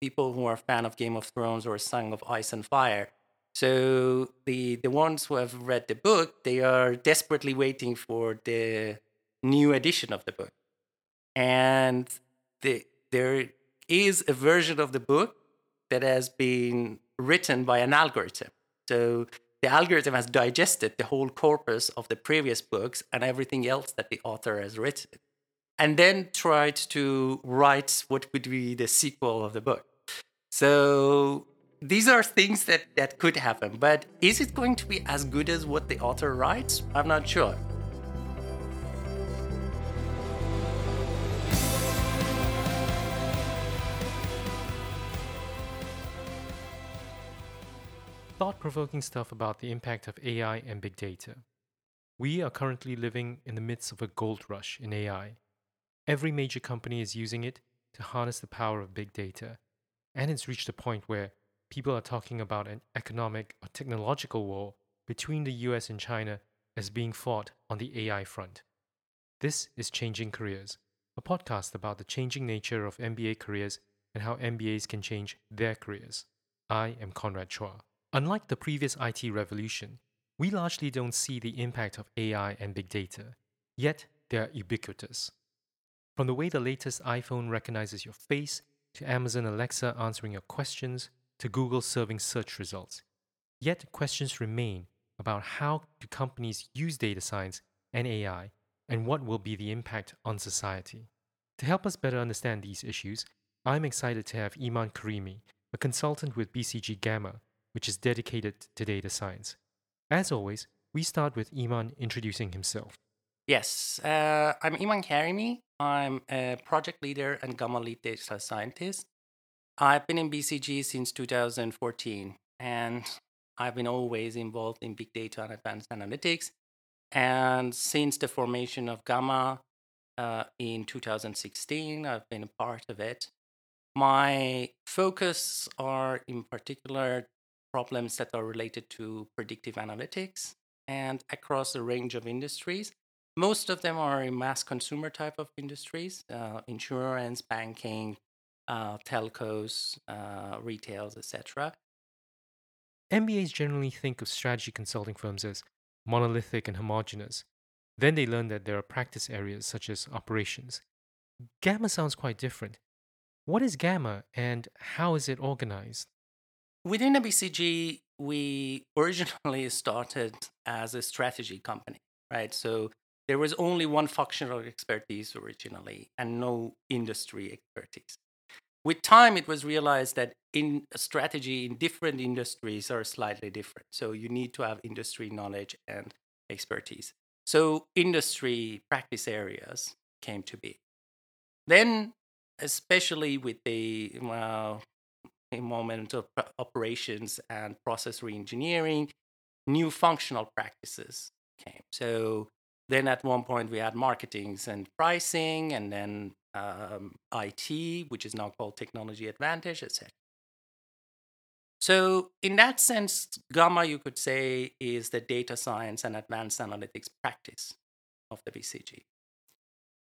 people who are a fan of Game of Thrones or Song of Ice and Fire. So the the ones who have read the book, they are desperately waiting for the new edition of the book, and the, there is a version of the book that has been written by an algorithm. So the algorithm has digested the whole corpus of the previous books and everything else that the author has written, and then tried to write what would be the sequel of the book. So these are things that, that could happen, but is it going to be as good as what the author writes? I'm not sure. thought provoking stuff about the impact of AI and big data. We are currently living in the midst of a gold rush in AI. Every major company is using it to harness the power of big data, and it's reached a point where people are talking about an economic or technological war between the US and China as being fought on the AI front. This is Changing Careers, a podcast about the changing nature of MBA careers and how MBAs can change their careers. I am Conrad Chua. Unlike the previous IT revolution, we largely don't see the impact of AI and big data, yet they are ubiquitous. From the way the latest iPhone recognizes your face, to Amazon Alexa answering your questions, to Google serving search results. Yet questions remain about how do companies use data science and AI, and what will be the impact on society. To help us better understand these issues, I'm excited to have Iman Karimi, a consultant with BCG Gamma, which is dedicated to data science. As always, we start with Iman introducing himself. Yes, uh, I'm Iman Karimi. I'm a project leader and Gamma lead data scientist. I've been in BCG since 2014, and I've been always involved in big data and advanced analytics. And since the formation of Gamma uh, in 2016, I've been a part of it. My focus are in particular problems that are related to predictive analytics and across a range of industries. Most of them are in mass consumer type of industries, uh, insurance, banking, uh, telcos, uh, retails, etc. MBAs generally think of strategy consulting firms as monolithic and homogenous Then they learn that there are practice areas such as operations. Gamma sounds quite different. What is Gamma and how is it organized? Within the BCG, we originally started as a strategy company, right? So there was only one functional expertise originally and no industry expertise. With time, it was realized that in strategy in different industries are slightly different. So you need to have industry knowledge and expertise. So industry practice areas came to be. Then, especially with the well, moment of operations and process reengineering, new functional practices came. So then at one point we had marketings and pricing, and then um, IT, which is now called technology advantage, etc. So in that sense, Gamma, you could say, is the data science and advanced analytics practice of the BCG.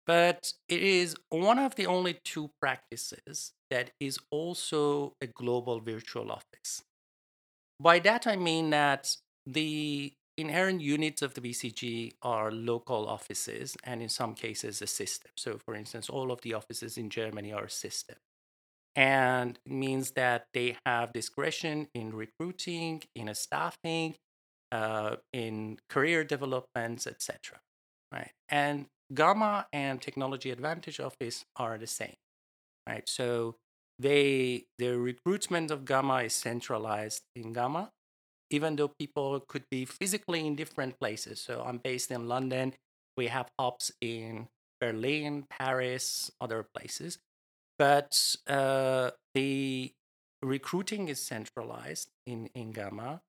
But it is one of the only two practices that is also a global virtual office. By that, I mean that the inherent units of the BCG are local offices and in some cases a system. So, for instance, all of the offices in Germany are a system. And it means that they have discretion in recruiting, in staffing, uh, in career developments, etc. Right. And Gamma and Technology Advantage Office are the same, right? So they the recruitment of Gamma is centralized in Gamma, even though people could be physically in different places. So I'm based in London. We have hubs in Berlin, Paris, other places, but uh, the recruiting is centralized in in Gamma,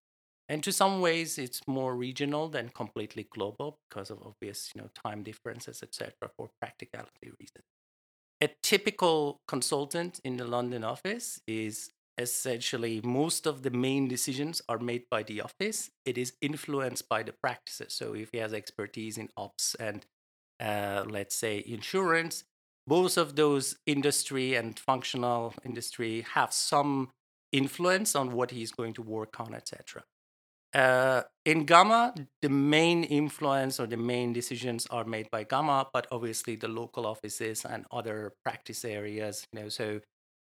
and to some ways it's more regional than completely global because of obvious you know time differences etc for practicality reasons a typical consultant in the london office is essentially most of the main decisions are made by the office it is influenced by the practices so if he has expertise in ops and uh, let's say insurance both of those industry and functional industry have some influence on what he's going to work on, etc. Uh, in Gamma, the main influence or the main decisions are made by Gamma, but obviously the local offices and other practice areas. You know, so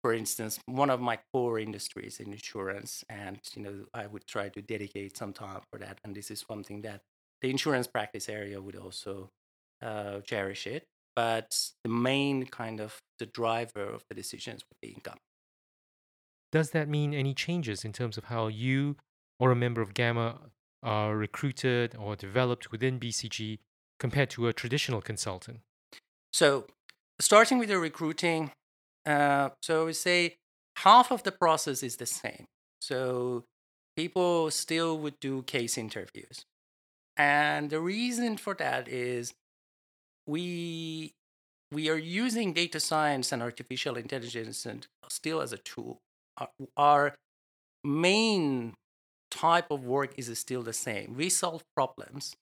for instance, one of my core industries in insurance, and you know, I would try to dedicate some time for that. And this is something that the insurance practice area would also uh, cherish it. But the main kind of the driver of the decisions would be income. Does that mean any changes in terms of how you or a member of Gamma are recruited or developed within BCG compared to a traditional consultant? So, starting with the recruiting, uh, so we say half of the process is the same. So, people still would do case interviews. And the reason for that is we we are using data science and artificial intelligence and still as a tool. Our, our main type of work is still the same. We solve problems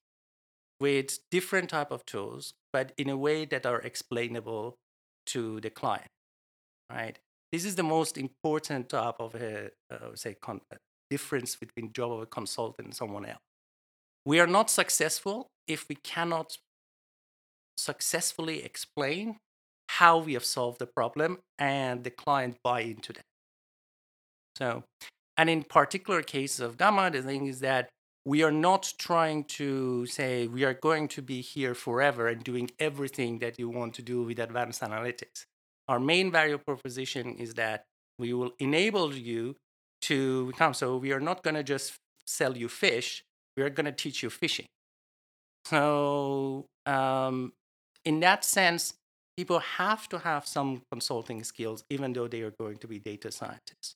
with different type of tools, but in a way that are explainable to the client, right? This is the most important type of a, uh, say, con- uh, difference between job of a consultant and someone else. We are not successful if we cannot successfully explain how we have solved the problem and the client buy into that. So and in particular cases of gamma, the thing is that we are not trying to say we are going to be here forever and doing everything that you want to do with advanced analytics. Our main value proposition is that we will enable you to come. So we are not going to just sell you fish, we are going to teach you fishing. So, um, in that sense, people have to have some consulting skills, even though they are going to be data scientists.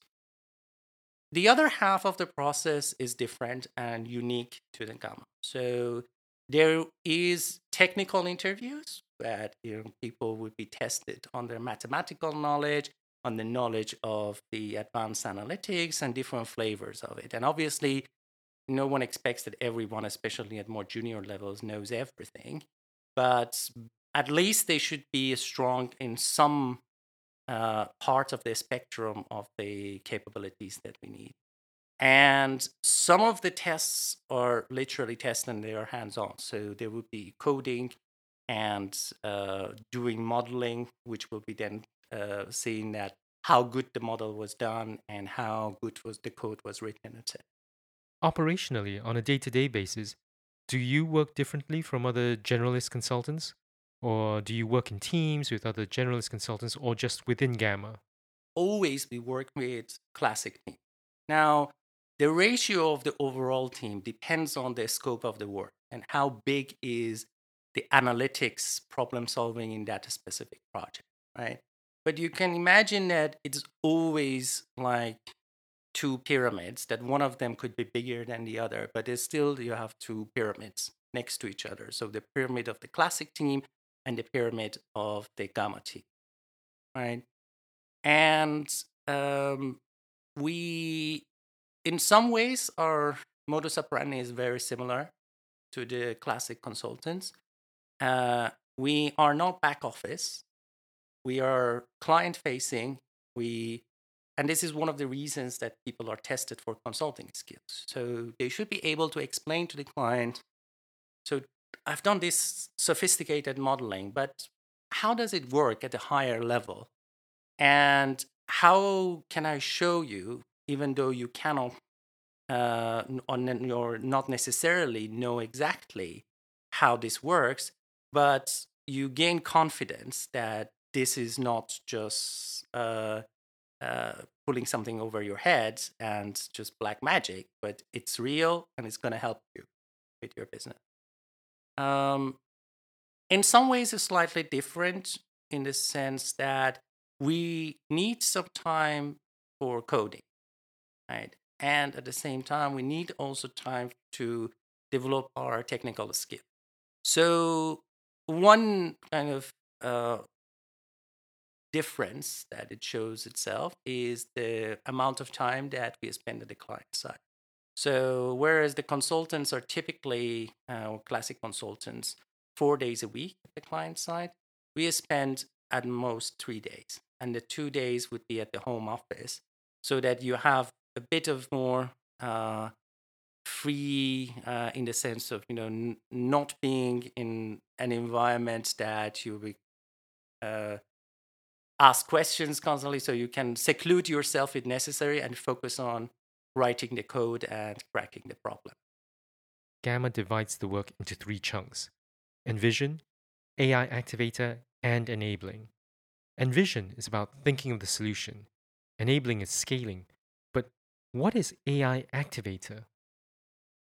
The other half of the process is different and unique to the Gamma. So there is technical interviews that you know, people would be tested on their mathematical knowledge, on the knowledge of the advanced analytics and different flavors of it. And obviously, no one expects that everyone, especially at more junior levels, knows everything. But at least they should be strong in some uh, part of the spectrum of the capabilities that we need. And some of the tests are literally tests and they are hands on. So there would be coding and uh, doing modeling, which will be then uh, seeing that how good the model was done and how good was the code was written, etc. Operationally, on a day to day basis, do you work differently from other generalist consultants? Or do you work in teams with other generalist consultants or just within Gamma? Always we work with classic team. Now, the ratio of the overall team depends on the scope of the work and how big is the analytics problem solving in that specific project, right? But you can imagine that it's always like two pyramids, that one of them could be bigger than the other, but it's still you have two pyramids next to each other. So the pyramid of the classic team and the pyramid of the gamma team, right? And um, we, in some ways, our modus operandi is very similar to the classic consultants. Uh, we are not back office. We are client facing. We, and this is one of the reasons that people are tested for consulting skills. So they should be able to explain to the client. So I've done this sophisticated modeling, but how does it work at a higher level? And how can I show you, even though you cannot uh, or not necessarily know exactly how this works, but you gain confidence that this is not just uh, uh, pulling something over your head and just black magic, but it's real and it's going to help you with your business. Um, in some ways, it's slightly different in the sense that we need some time for coding, right? And at the same time, we need also time to develop our technical skill. So, one kind of uh, difference that it shows itself is the amount of time that we spend at the client side. So whereas the consultants are typically uh, classic consultants four days a week at the client side, we spend at most three days. And the two days would be at the home office so that you have a bit of more uh, free uh, in the sense of, you know, n- not being in an environment that you will uh, ask questions constantly. So you can seclude yourself if necessary and focus on writing the code and cracking the problem. Gamma divides the work into three chunks Envision, AI Activator, and Enabling. Envision is about thinking of the solution, enabling is scaling. But what is AI Activator?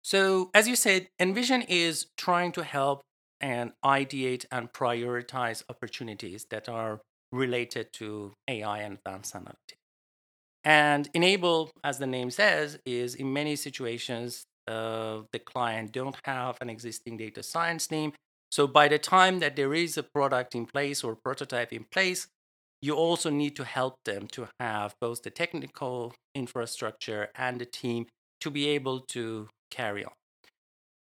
So, as you said, Envision is trying to help and ideate and prioritize opportunities that are related to AI and advanced analytics. And enable, as the name says, is in many situations uh, the client don't have an existing data science team. So by the time that there is a product in place or prototype in place, you also need to help them to have both the technical infrastructure and the team to be able to carry on.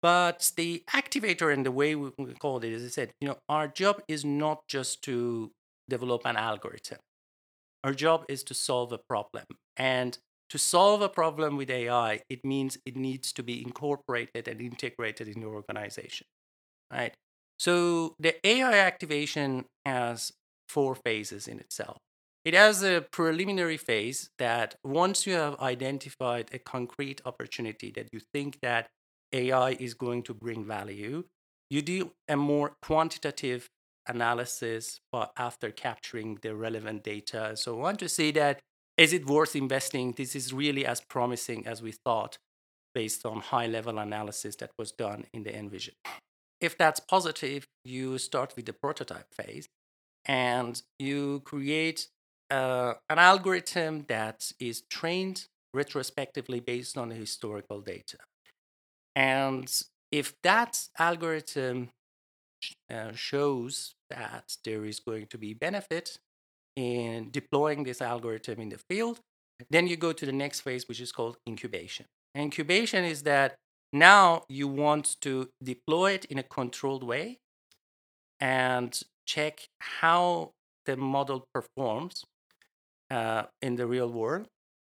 But the activator and the way we call it, as I said, you know, our job is not just to develop an algorithm. Our job is to solve a problem. And to solve a problem with AI, it means it needs to be incorporated and integrated in the organization. Right? So the AI activation has four phases in itself. It has a preliminary phase that once you have identified a concrete opportunity that you think that AI is going to bring value, you do a more quantitative analysis after capturing the relevant data so on to see that is it worth investing? This is really as promising as we thought based on high level analysis that was done in the envision. If that's positive you start with the prototype phase and you create uh, an algorithm that is trained retrospectively based on historical data and if that algorithm uh, shows that there is going to be benefit in deploying this algorithm in the field. Then you go to the next phase, which is called incubation. incubation is that now you want to deploy it in a controlled way and check how the model performs uh, in the real world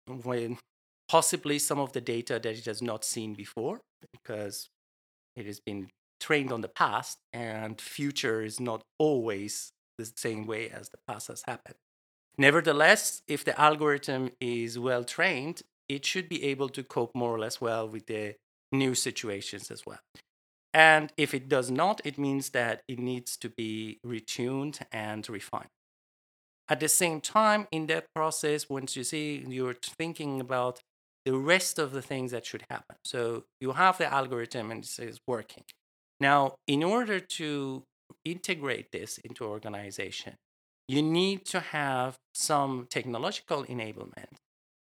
when possibly some of the data that it has not seen before because it has been trained on the past and future is not always the same way as the past has happened. Nevertheless, if the algorithm is well trained, it should be able to cope more or less well with the new situations as well. And if it does not, it means that it needs to be retuned and refined. At the same time, in that process, once you see you're thinking about the rest of the things that should happen. So you have the algorithm and it is working. Now, in order to integrate this into organization, you need to have some technological enablement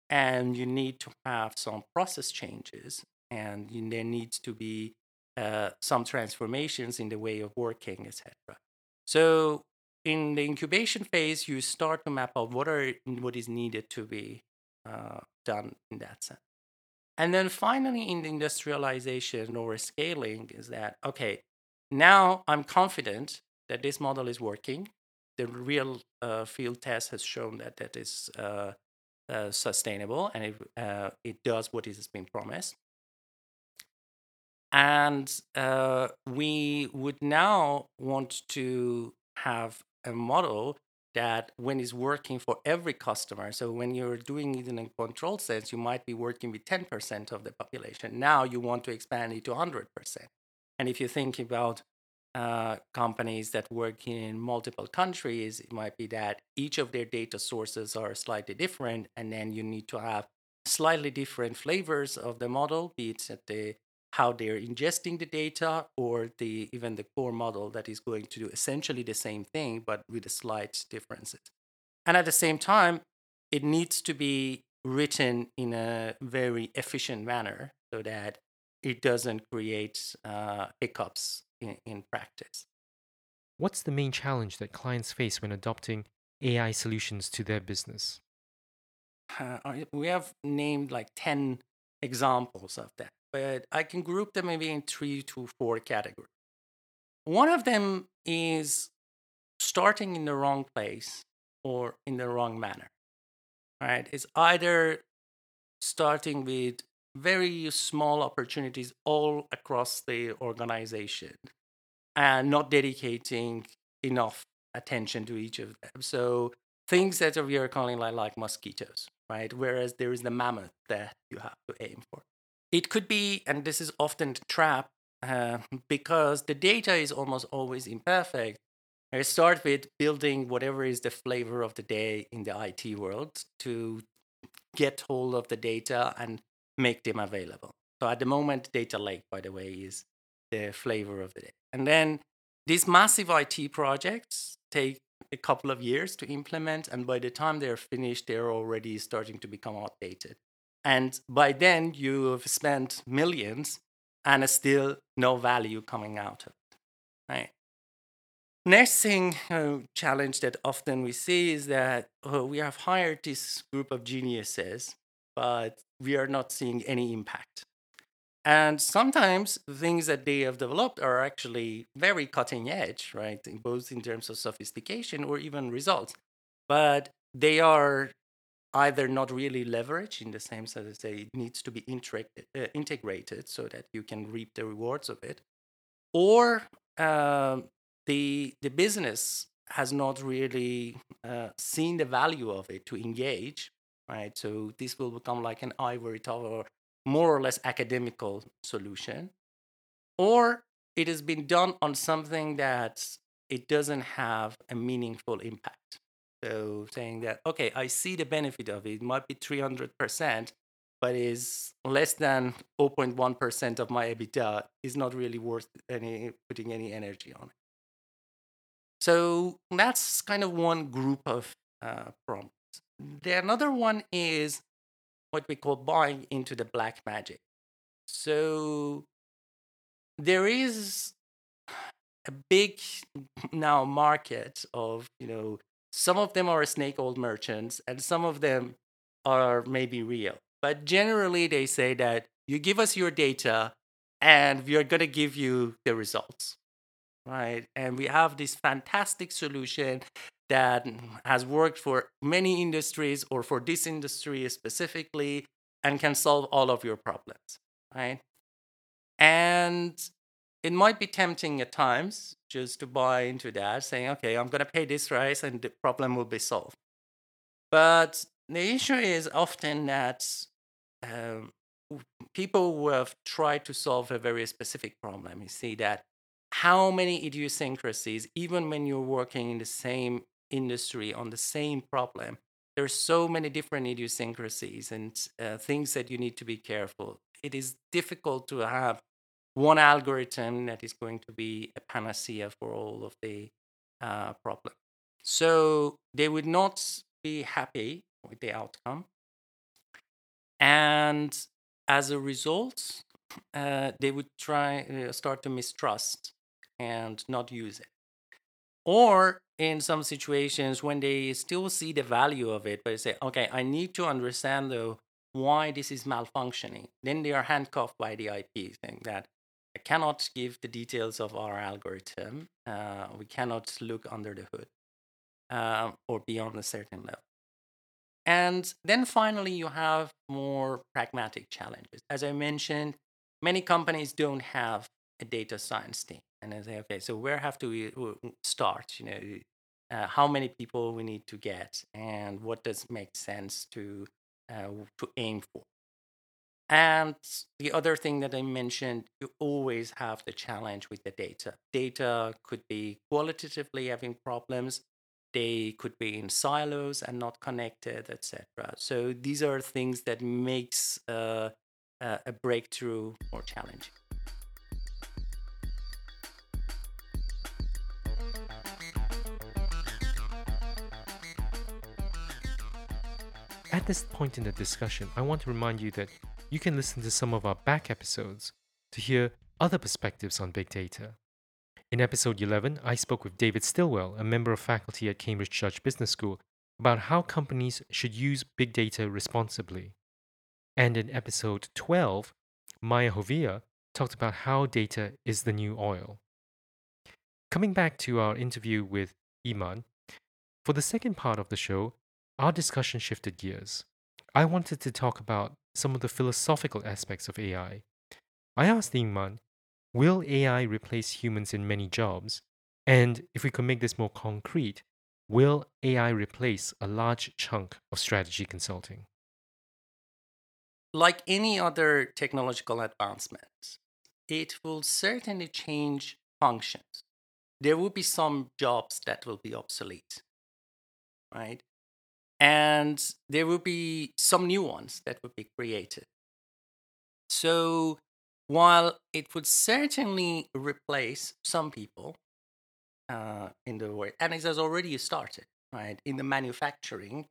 and you need to have some process changes and there needs to be uh, some transformations in the way of working, etc. So in the incubation phase, you start to map out what are what is needed to be uh, done in that sense. And then finally, in the industrialization or scaling, is that okay? Now I'm confident that this model is working. The real uh, field test has shown that that is uh, uh, sustainable and it uh, it does what it has been promised. And uh, we would now want to have a model that when it's working for every customer, so when you're doing it in a controlled sense, you might be working with 10% of the population. Now you want to expand it to 100%. And if you think about uh, companies that work in multiple countries, it might be that each of their data sources are slightly different, and then you need to have slightly different flavors of the model, be it at the how they're ingesting the data or the even the core model that is going to do essentially the same thing but with a slight differences. And at the same time it needs to be written in a very efficient manner so that it doesn't create uh, hiccups in, in practice. What's the main challenge that clients face when adopting ai solutions to their business? Uh, we have named like 10 examples of that but I can group them maybe in three to four categories. One of them is starting in the wrong place or in the wrong manner. Right? It's either starting with very small opportunities all across the organization and not dedicating enough attention to each of them. So things that we are calling like, like mosquitoes, right? Whereas there is the mammoth that you have to aim for. It could be, and this is often the trap, uh, because the data is almost always imperfect. I start with building whatever is the flavor of the day in the IT world to get hold of the data and make them available. So at the moment, data lake, by the way, is the flavor of the day. And then these massive IT projects take a couple of years to implement, and by the time they're finished, they're already starting to become outdated. And by then, you have spent millions and still no value coming out of it. Right. Next thing uh, challenge that often we see is that oh, we have hired this group of geniuses, but we are not seeing any impact. And sometimes things that they have developed are actually very cutting edge, right? Both in terms of sophistication or even results. But they are either not really leveraged in the same sense as it needs to be uh, integrated so that you can reap the rewards of it, or uh, the the business has not really uh, seen the value of it to engage, right? So this will become like an ivory tower more or less academical solution, or it has been done on something that it doesn't have a meaningful impact. So saying that, okay, I see the benefit of it, it might be 300%, but is less than 0.1% of my EBITDA is not really worth any putting any energy on it. So that's kind of one group of uh, problems. The another one is what we call buying into the black magic. So there is a big now market of, you know, some of them are snake oil merchants and some of them are maybe real. But generally they say that you give us your data and we are going to give you the results. Right? And we have this fantastic solution that has worked for many industries or for this industry specifically and can solve all of your problems, right? And it might be tempting at times just to buy into that, saying, okay, I'm going to pay this price and the problem will be solved. But the issue is often that um, people who have tried to solve a very specific problem, you see that how many idiosyncrasies, even when you're working in the same industry on the same problem there are so many different idiosyncrasies and uh, things that you need to be careful it is difficult to have one algorithm that is going to be a panacea for all of the uh, problem. So they would not be happy with the outcome. And as a result uh, they would try uh, start to mistrust and not use it. Or in some situations when they still see the value of it, but they say, okay, I need to understand though why this is malfunctioning. Then they are handcuffed by the IP, saying that I cannot give the details of our algorithm. Uh, we cannot look under the hood uh, or beyond a certain level. And then finally, you have more pragmatic challenges. As I mentioned, many companies don't have a data science team and then say, okay, so where have to we start? You know, uh, how many people we need to get, and what does make sense to uh, to aim for. And the other thing that I mentioned, you always have the challenge with the data. Data could be qualitatively having problems. They could be in silos and not connected, etc. So these are things that makes uh, a breakthrough more challenging. At this point in the discussion, I want to remind you that you can listen to some of our back episodes to hear other perspectives on big data. In episode 11, I spoke with David Stillwell, a member of faculty at Cambridge Judge Business School, about how companies should use big data responsibly. And in episode 12, Maya Hovia talked about how data is the new oil. Coming back to our interview with Iman. For the second part of the show, our discussion shifted gears. I wanted to talk about some of the philosophical aspects of AI. I asked Iman, will AI replace humans in many jobs? And if we could make this more concrete, will AI replace a large chunk of strategy consulting? Like any other technological advancement, it will certainly change functions. There will be some jobs that will be obsolete, right? And there will be some new ones that will be created. So while it would certainly replace some people uh, in the world, and it has already started, right, in the manufacturing,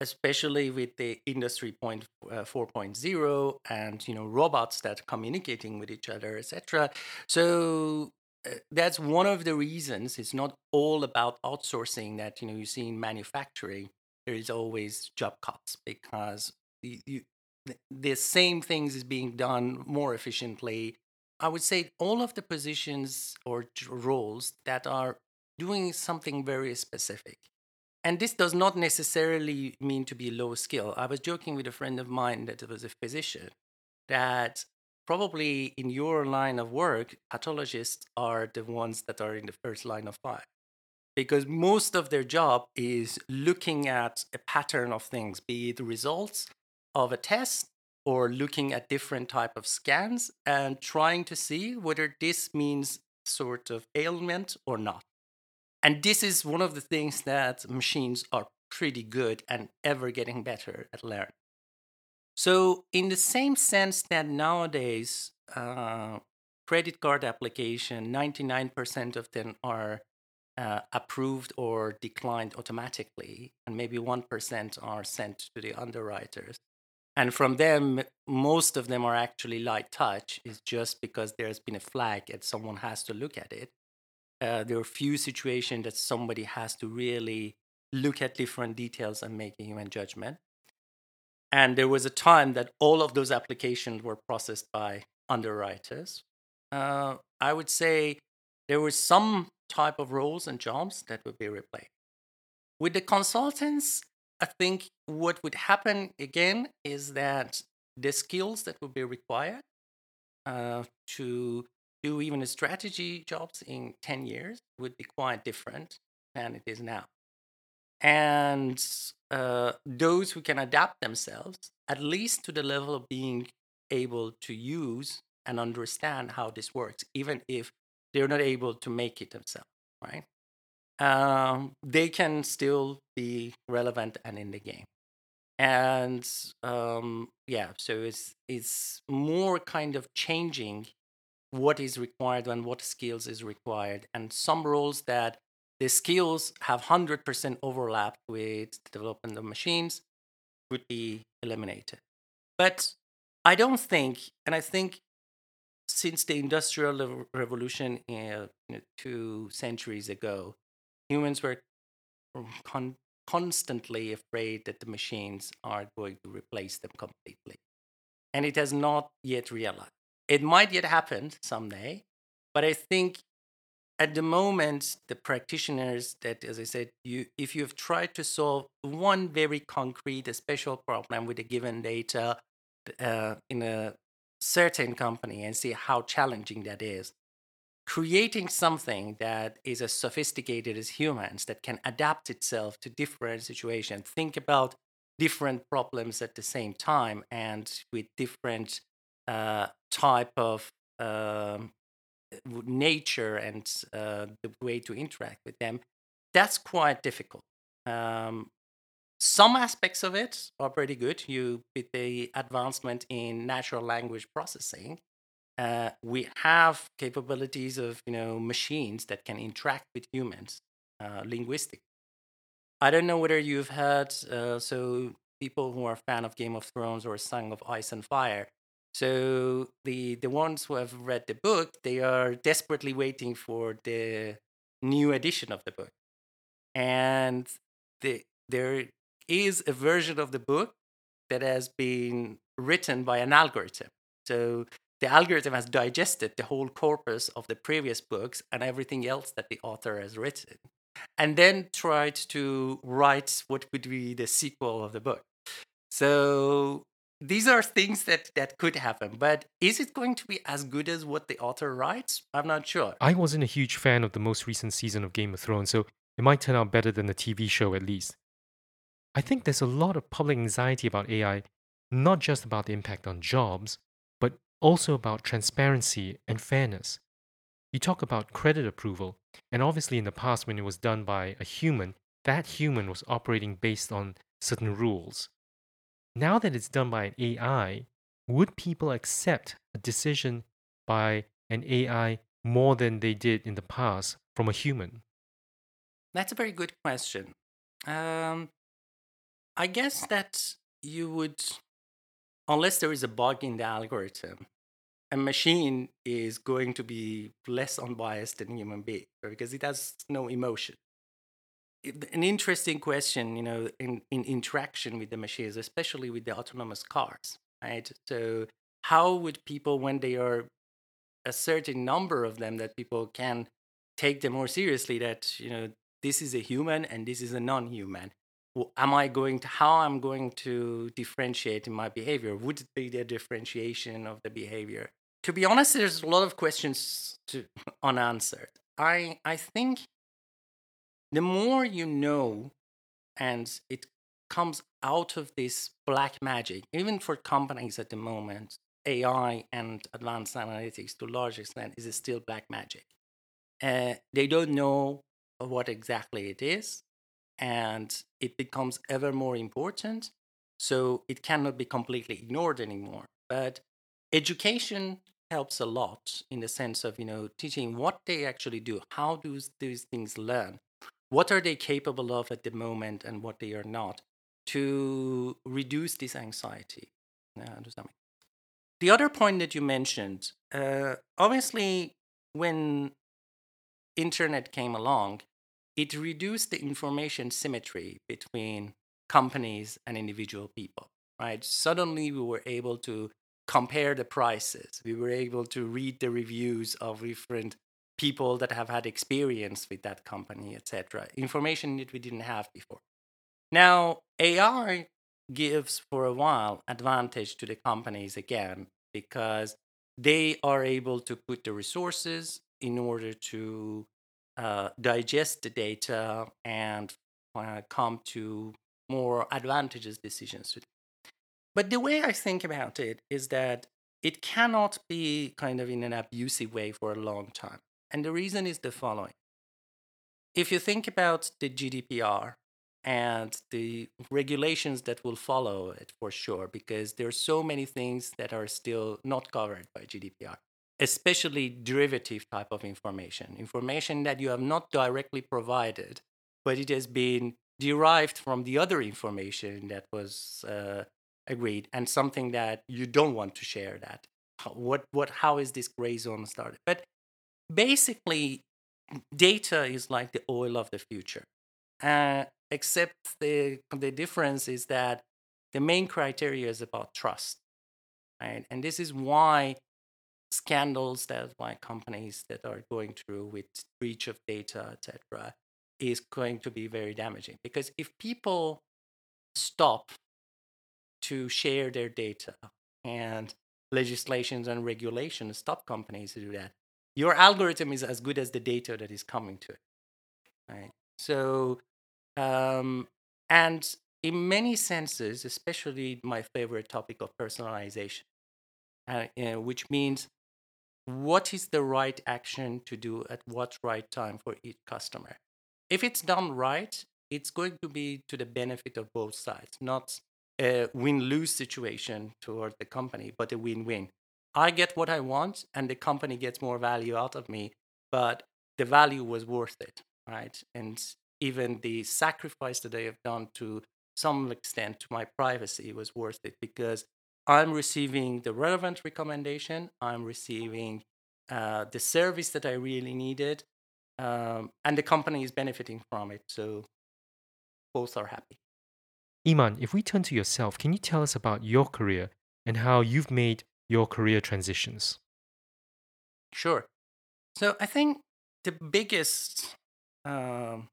especially with the industry point, uh, 4.0 and you know robots that are communicating with each other etc so uh, that's one of the reasons it's not all about outsourcing that you know you see in manufacturing there is always job cuts because you, you, the same things is being done more efficiently. I would say all of the positions or roles that are doing something very specific. And this does not necessarily mean to be low skill. I was joking with a friend of mine that was a physician that probably in your line of work, pathologists are the ones that are in the first line of fire because most of their job is looking at a pattern of things, be it results of a test or looking at different type of scans and trying to see whether this means sort of ailment or not. And this is one of the things that machines are pretty good and ever getting better at learning. So, in the same sense that nowadays, uh, credit card application, 99% of them are uh, approved or declined automatically, and maybe 1% are sent to the underwriters. And from them, most of them are actually light touch, is just because there's been a flag and someone has to look at it. Uh, there are few situations that somebody has to really look at different details and make a human judgment. And there was a time that all of those applications were processed by underwriters. Uh, I would say there were some type of roles and jobs that would be replaced. With the consultants, I think what would happen again is that the skills that would be required uh, to do even a strategy jobs in 10 years would be quite different than it is now. And uh, those who can adapt themselves, at least to the level of being able to use and understand how this works, even if they're not able to make it themselves, right? Um, they can still be relevant and in the game. And um, yeah, so it's it's more kind of changing what is required and what skills is required. And some roles that the skills have 100% overlap with the development of machines would be eliminated. But I don't think, and I think since the Industrial Revolution uh, two centuries ago, humans were con- constantly afraid that the machines are going to replace them completely. And it has not yet realized. It might yet happen someday, but I think at the moment the practitioners that as i said you if you have tried to solve one very concrete a special problem with a given data uh, in a certain company and see how challenging that is creating something that is as sophisticated as humans that can adapt itself to different situations think about different problems at the same time and with different uh, type of um, nature and uh, the way to interact with them, that's quite difficult. Um, some aspects of it are pretty good. You with the advancement in natural language processing, uh, we have capabilities of you know machines that can interact with humans uh, linguistically. I don't know whether you've heard uh, so people who are fan of Game of Thrones or Song of Ice and Fire so the the ones who have read the book, they are desperately waiting for the new edition of the book, and the, there is a version of the book that has been written by an algorithm. So the algorithm has digested the whole corpus of the previous books and everything else that the author has written. and then tried to write what would be the sequel of the book. So these are things that that could happen, but is it going to be as good as what the author writes? I'm not sure. I wasn't a huge fan of the most recent season of Game of Thrones, so it might turn out better than the TV show at least. I think there's a lot of public anxiety about AI, not just about the impact on jobs, but also about transparency and fairness. You talk about credit approval, and obviously, in the past, when it was done by a human, that human was operating based on certain rules. Now that it's done by an AI, would people accept a decision by an AI more than they did in the past from a human? That's a very good question. Um, I guess that you would, unless there is a bug in the algorithm, a machine is going to be less unbiased than a human being because it has no emotion. An interesting question, you know, in, in interaction with the machines, especially with the autonomous cars, right? So, how would people, when they are a certain number of them, that people can take them more seriously, that, you know, this is a human and this is a non human? Am I going to how I'm going to differentiate in my behavior? Would it be the differentiation of the behavior? To be honest, there's a lot of questions to, unanswered. I I think the more you know, and it comes out of this black magic, even for companies at the moment, AI and advanced analytics to a large extent is still black magic. Uh, they don't know what exactly it is and it becomes ever more important. So it cannot be completely ignored anymore. But education helps a lot in the sense of you know teaching what they actually do how do these things learn what are they capable of at the moment and what they are not to reduce this anxiety uh, the other point that you mentioned uh, obviously when internet came along it reduced the information symmetry between companies and individual people right? Suddenly we were able to compare the prices. We were able to read the reviews of different people that have had experience with that company etc information that we didn't have before. Now ai gives for a while advantage to the companies again because they are able to put the resources in order to uh, digest the data and uh, come to more advantageous decisions. But the way I think about it is that it cannot be kind of in an abusive way for a long time. And the reason is the following. If you think about the GDPR and the regulations that will follow it for sure, because there are so many things that are still not covered by GDPR especially derivative type of information, information that you have not directly provided, but it has been derived from the other information that was uh, agreed and something that you don't want to share that. What, what, how is this gray zone started? But basically, data is like the oil of the future. Uh, except the, the difference is that the main criteria is about trust. Right? And this is why scandals that like companies that are going through with breach of data, etc., is going to be very damaging. Because if people stop to share their data and legislations and regulations stop companies to do that, your algorithm is as good as the data that is coming to it. Right. So, um, and in many senses, especially my favorite topic of personalization, uh, uh, which means what is the right action to do at what right time for each customer. If it's done right, it's going to be to the benefit of both sides, not a win lose situation toward the company, but a win win. I get what I want, and the company gets more value out of me, but the value was worth it, right? And even the sacrifice that I have done to some extent to my privacy was worth it because I'm receiving the relevant recommendation, I'm receiving uh, the service that I really needed, um, and the company is benefiting from it. So both are happy. Iman, if we turn to yourself, can you tell us about your career and how you've made your career transitions? Sure. So I think the biggest um,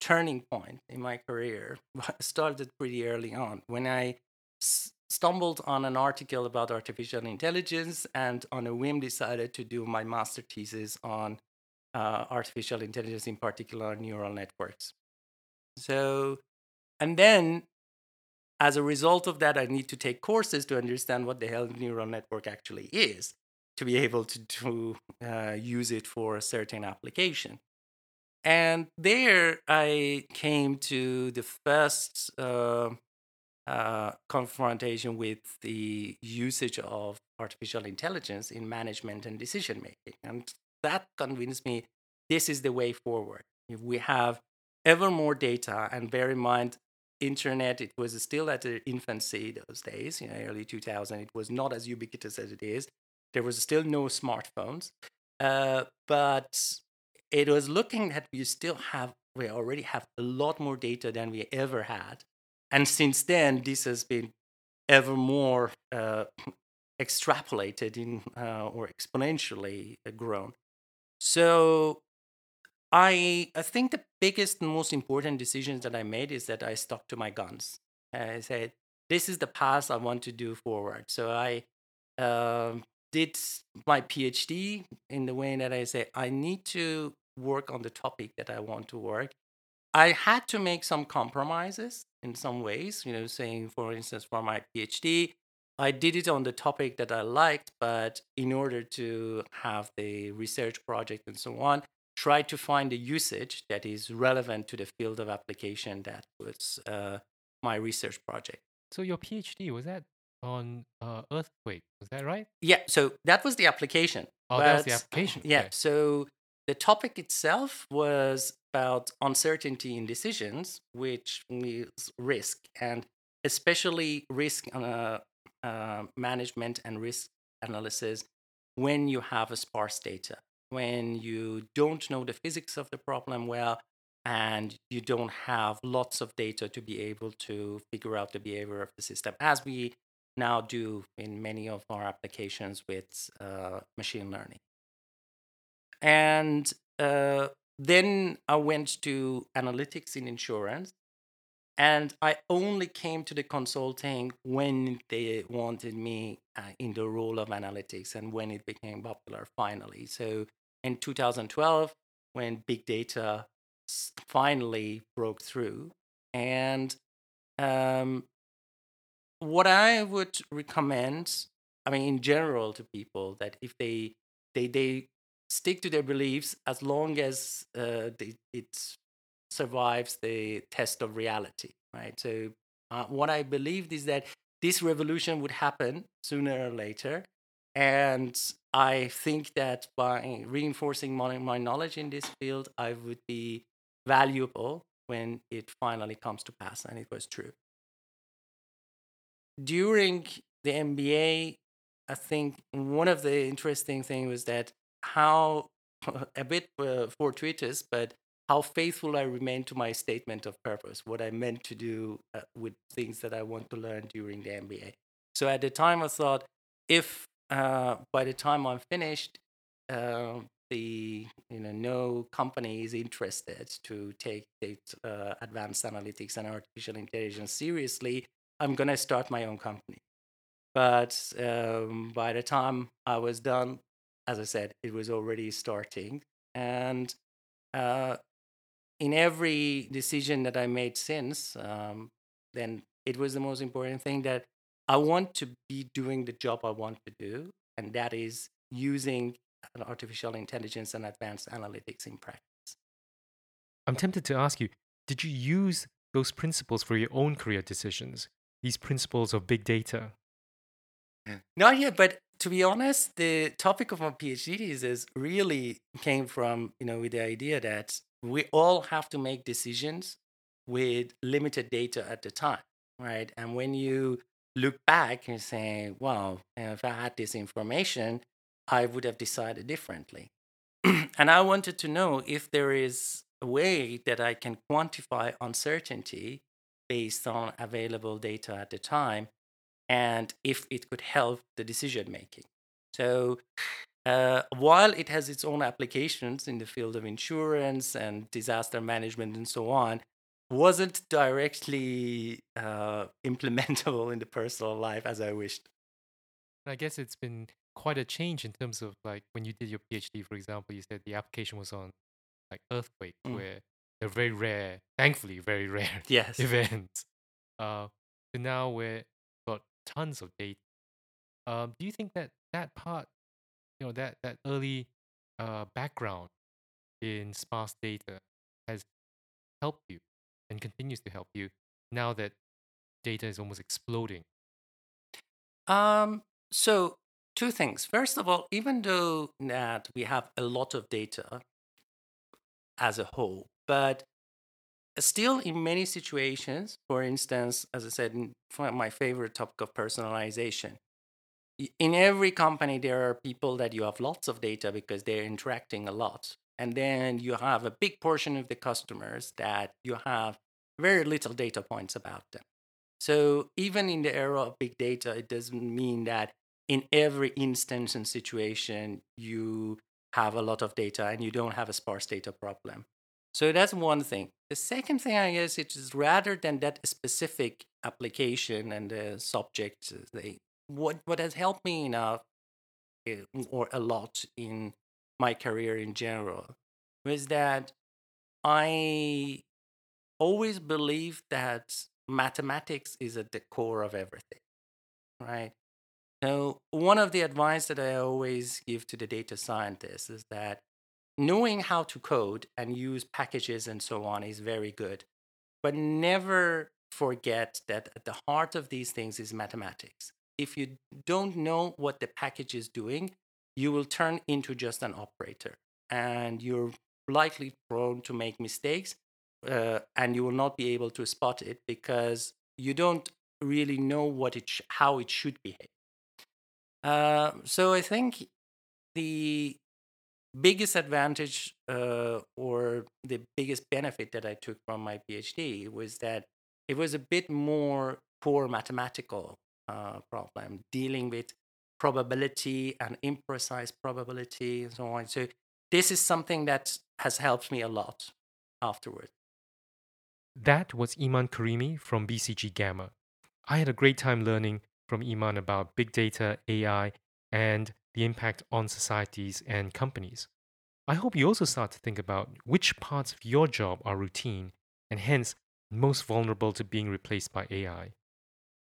turning point in my career started pretty early on when I stumbled on an article about artificial intelligence and on a whim decided to do my master thesis on uh, artificial intelligence, in particular neural networks. So, and then as a result of that, I need to take courses to understand what the hell neural network actually is to be able to, to uh, use it for a certain application. And there I came to the first uh, uh, confrontation with the usage of artificial intelligence in management and decision making. And that convinced me this is the way forward. If we have ever more data, and bear in mind, internet, it was still at the infancy those days, you know, early 2000, it was not as ubiquitous as it is. There was still no smartphones. Uh, but it was looking that we still have, we already have a lot more data than we ever had. And since then, this has been ever more uh, extrapolated in uh, or exponentially uh, grown. So I I think the biggest and most important decisions that I made is that I stuck to my guns. I said this is the path I want to do forward. So I um, did my PhD in the way that I say I need to work on the topic that I want to work. I had to make some compromises in some ways, you know, saying, for instance, for my PhD, I did it on the topic that I liked, but in order to have the research project and so on, try to find a usage that is relevant to the field of application that was uh, my research project. So your PhD was that on uh, earthquake? Was that right? Yeah, so that was the application. Oh, that was the application. Yeah, Okay. so the topic itself was about uncertainty in decisions, which means risk, and especially risk uh, uh, management and risk analysis when you have a sparse data, when you don't know the physics of the problem well, and you don't have lots of data to be able to figure out the behavior of the system, as we now do in many of our applications with uh, machine learning. And uh, then I went to analytics in insurance. And I only came to the consulting when they wanted me uh, in the role of analytics and when it became popular finally. So in 2012, when big data finally broke through, and um, what I would recommend, I mean, in general, to people that if they they they stick to their beliefs as long as uh, they, it survives the test of reality, right? So uh, what I believed is that this revolution would happen sooner or later, and I think that by reinforcing my, my knowledge in this field, I would be valuable when it finally comes to pass, and it was true during the MBA, I think one of the interesting things was that how a bit uh, fortuitous, but how faithful I remain to my statement of purpose, what I meant to do uh, with things that I want to learn during the MBA. So at the time, I thought if uh, by the time I'm finished, uh, the you know no company is interested to take, take uh, advanced analytics and artificial intelligence seriously, I'm gonna start my own company. But um, by the time I was done, as I said, it was already starting. And uh, in every decision that I made since, um, then it was the most important thing that I want to be doing the job I want to do, and that is using artificial intelligence and advanced analytics in practice. I'm tempted to ask you, did you use those principles for your own career decisions? These principles of big data? Not yet, but to be honest, the topic of my PhD thesis really came from, you know, with the idea that we all have to make decisions with limited data at the time, right? And when you look back and say, well, if I had this information, I would have decided differently. and I wanted to know if there is a way that I can quantify uncertainty based on available data at the time and if it could help the decision making. So uh, while it has its own applications in the field of insurance and disaster management and so on, wasn't directly uh, implementable in the personal life as I wished. I guess it's been quite a change in terms of like when you did your PhD, for example, you said the application was on like earthquake, Mm. where they're very rare, thankfully, very rare Yes. events. Uh, to now where tons of data. Um, do you think that that part, you know, that that early uh, background in sparse data has helped you and continues to help you now that data is almost exploding? Um, so two things. First of all, even though that we have a lot of data as a whole, but still in many situations, for instance, as I said, my favorite topic of personalization, in every company there are people that you have lots of data because they're interacting a lot, and then you have a big portion of the customers that you have very little data points about them. So even in the era of big data, it doesn't mean that in every instance and situation you have a lot of data and you don't have a sparse data problem. So that's one thing. The second thing, I guess, it is rather than that specific application and the subject, uh, they, what what has helped me enough uh, or a lot in my career in general was that I always believed that mathematics is at the core of everything, right? So one of the advice that I always give to the data scientists is that knowing how to code and use packages and so on is very good, but never forget that at the heart of these things is mathematics. If you don't know what the package is doing, you will turn into just an operator and you're likely prone to make mistakes uh, and you will not be able to spot it because you don't really know what it sh- how it should behave. Uh, so I think the biggest advantage uh, or the biggest benefit that I took from my PhD was that it was a bit more core mathematical uh, problem dealing with probability and imprecise probability and so on. So this is something that has helped me a lot afterward. That was Iman Karimi from BCG Gamma. I had a great time learning from Iman about big data, AI, and the impact on societies and companies. I hope you also start to think about which parts of your job are routine and hence most vulnerable to being replaced by AI.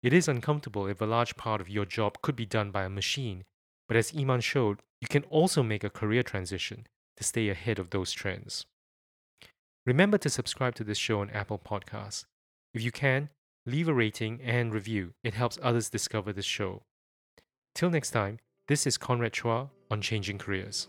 It is uncomfortable if a large part of your job could be done by a machine, but as Iman showed, you can also make a career transition to stay ahead of those trends. Remember to subscribe to this show on Apple Podcasts. If you can, leave a rating and review. It helps others discover this show. Till next time, this is Conrad Chua on Changing Careers.